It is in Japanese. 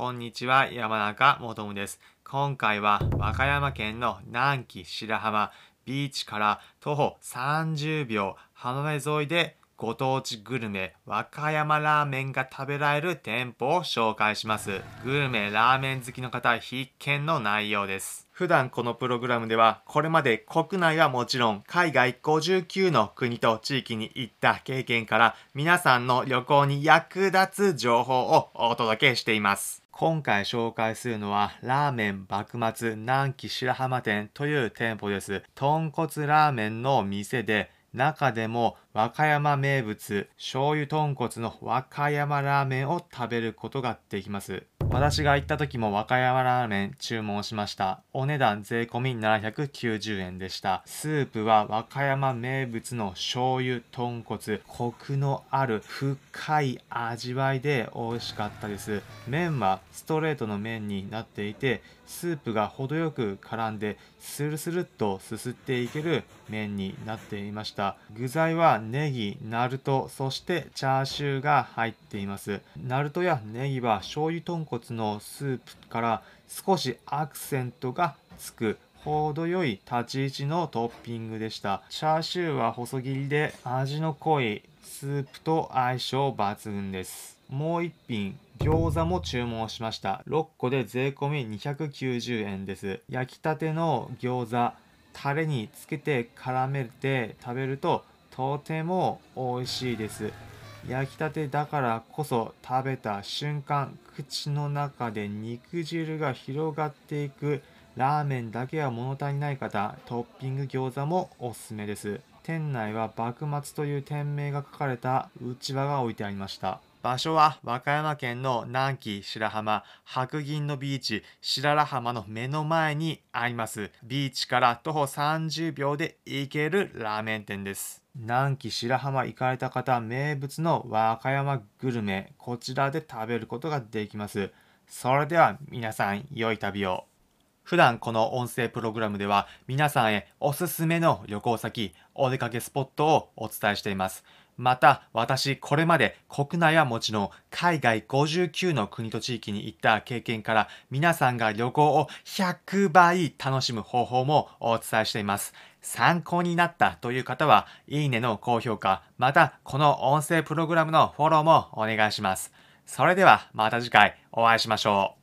こんにちは、山中もとむです。今回は和歌山県の南紀白浜ビーチから徒歩30秒浜辺沿いでご当地グルメ和歌山ラーメンが食べられる店舗を紹介します。グルメラーメン好きの方必見の内容です。普段このプログラムではこれまで国内はもちろん海外59の国と地域に行った経験から皆さんの旅行に役立つ情報をお届けしています。今回紹介するのはラーメン幕末南紀白浜店という店舗です。豚骨ラーメンの店で中でも和歌山名物醤油豚骨の和歌山ラーメンを食べることができます。私が行った時も和歌山ラーメン注文しました。お値段税込790円でした。スープは和歌山名物の醤油豚骨。コクのある深い味わいで美味しかったです。麺はストレートの麺になっていてスープが程よく絡んでスルスルっとすすっていける麺になっていました。具材はネギ、ナルト、そしてチャーシューが入っています。ナルトやネギは醤油豚骨のスープから少しアクセントがつく程よい立ち位置のトッピングでした。チャーシューは細切りで味の濃いスープと相性抜群です。もう一品餃子も注文しました。6個で税込み290円です。焼きたての餃子タレにつけて絡めて食べるととても美味しいです。焼きたてだからこそ食べた瞬間口の中で肉汁が広がっていくラーメンだけは物足りない方トッピング餃子もおすすめです。店内は幕末という店名が書かれた内輪が置いてありました。場所は和歌山県の南紀白浜白銀のビーチ白良浜の目の前にあります。ビーチから徒歩30秒で行けるラーメン店です。南紀白浜行かれた方名物の和歌山グルメこちらで食べることができます。それでは皆さん良い旅を。普段この音声プログラムでは皆さんへおすすめの旅行先お出かけスポットをお伝えしています。また私これまで国内はもちろん海外59の国と地域に行った経験から皆さんが旅行を100倍楽しむ方法もお伝えしています。参考になったという方はいいねの高評価またこの音声プログラムのフォローもお願いします。それではまた次回お会いしましょう。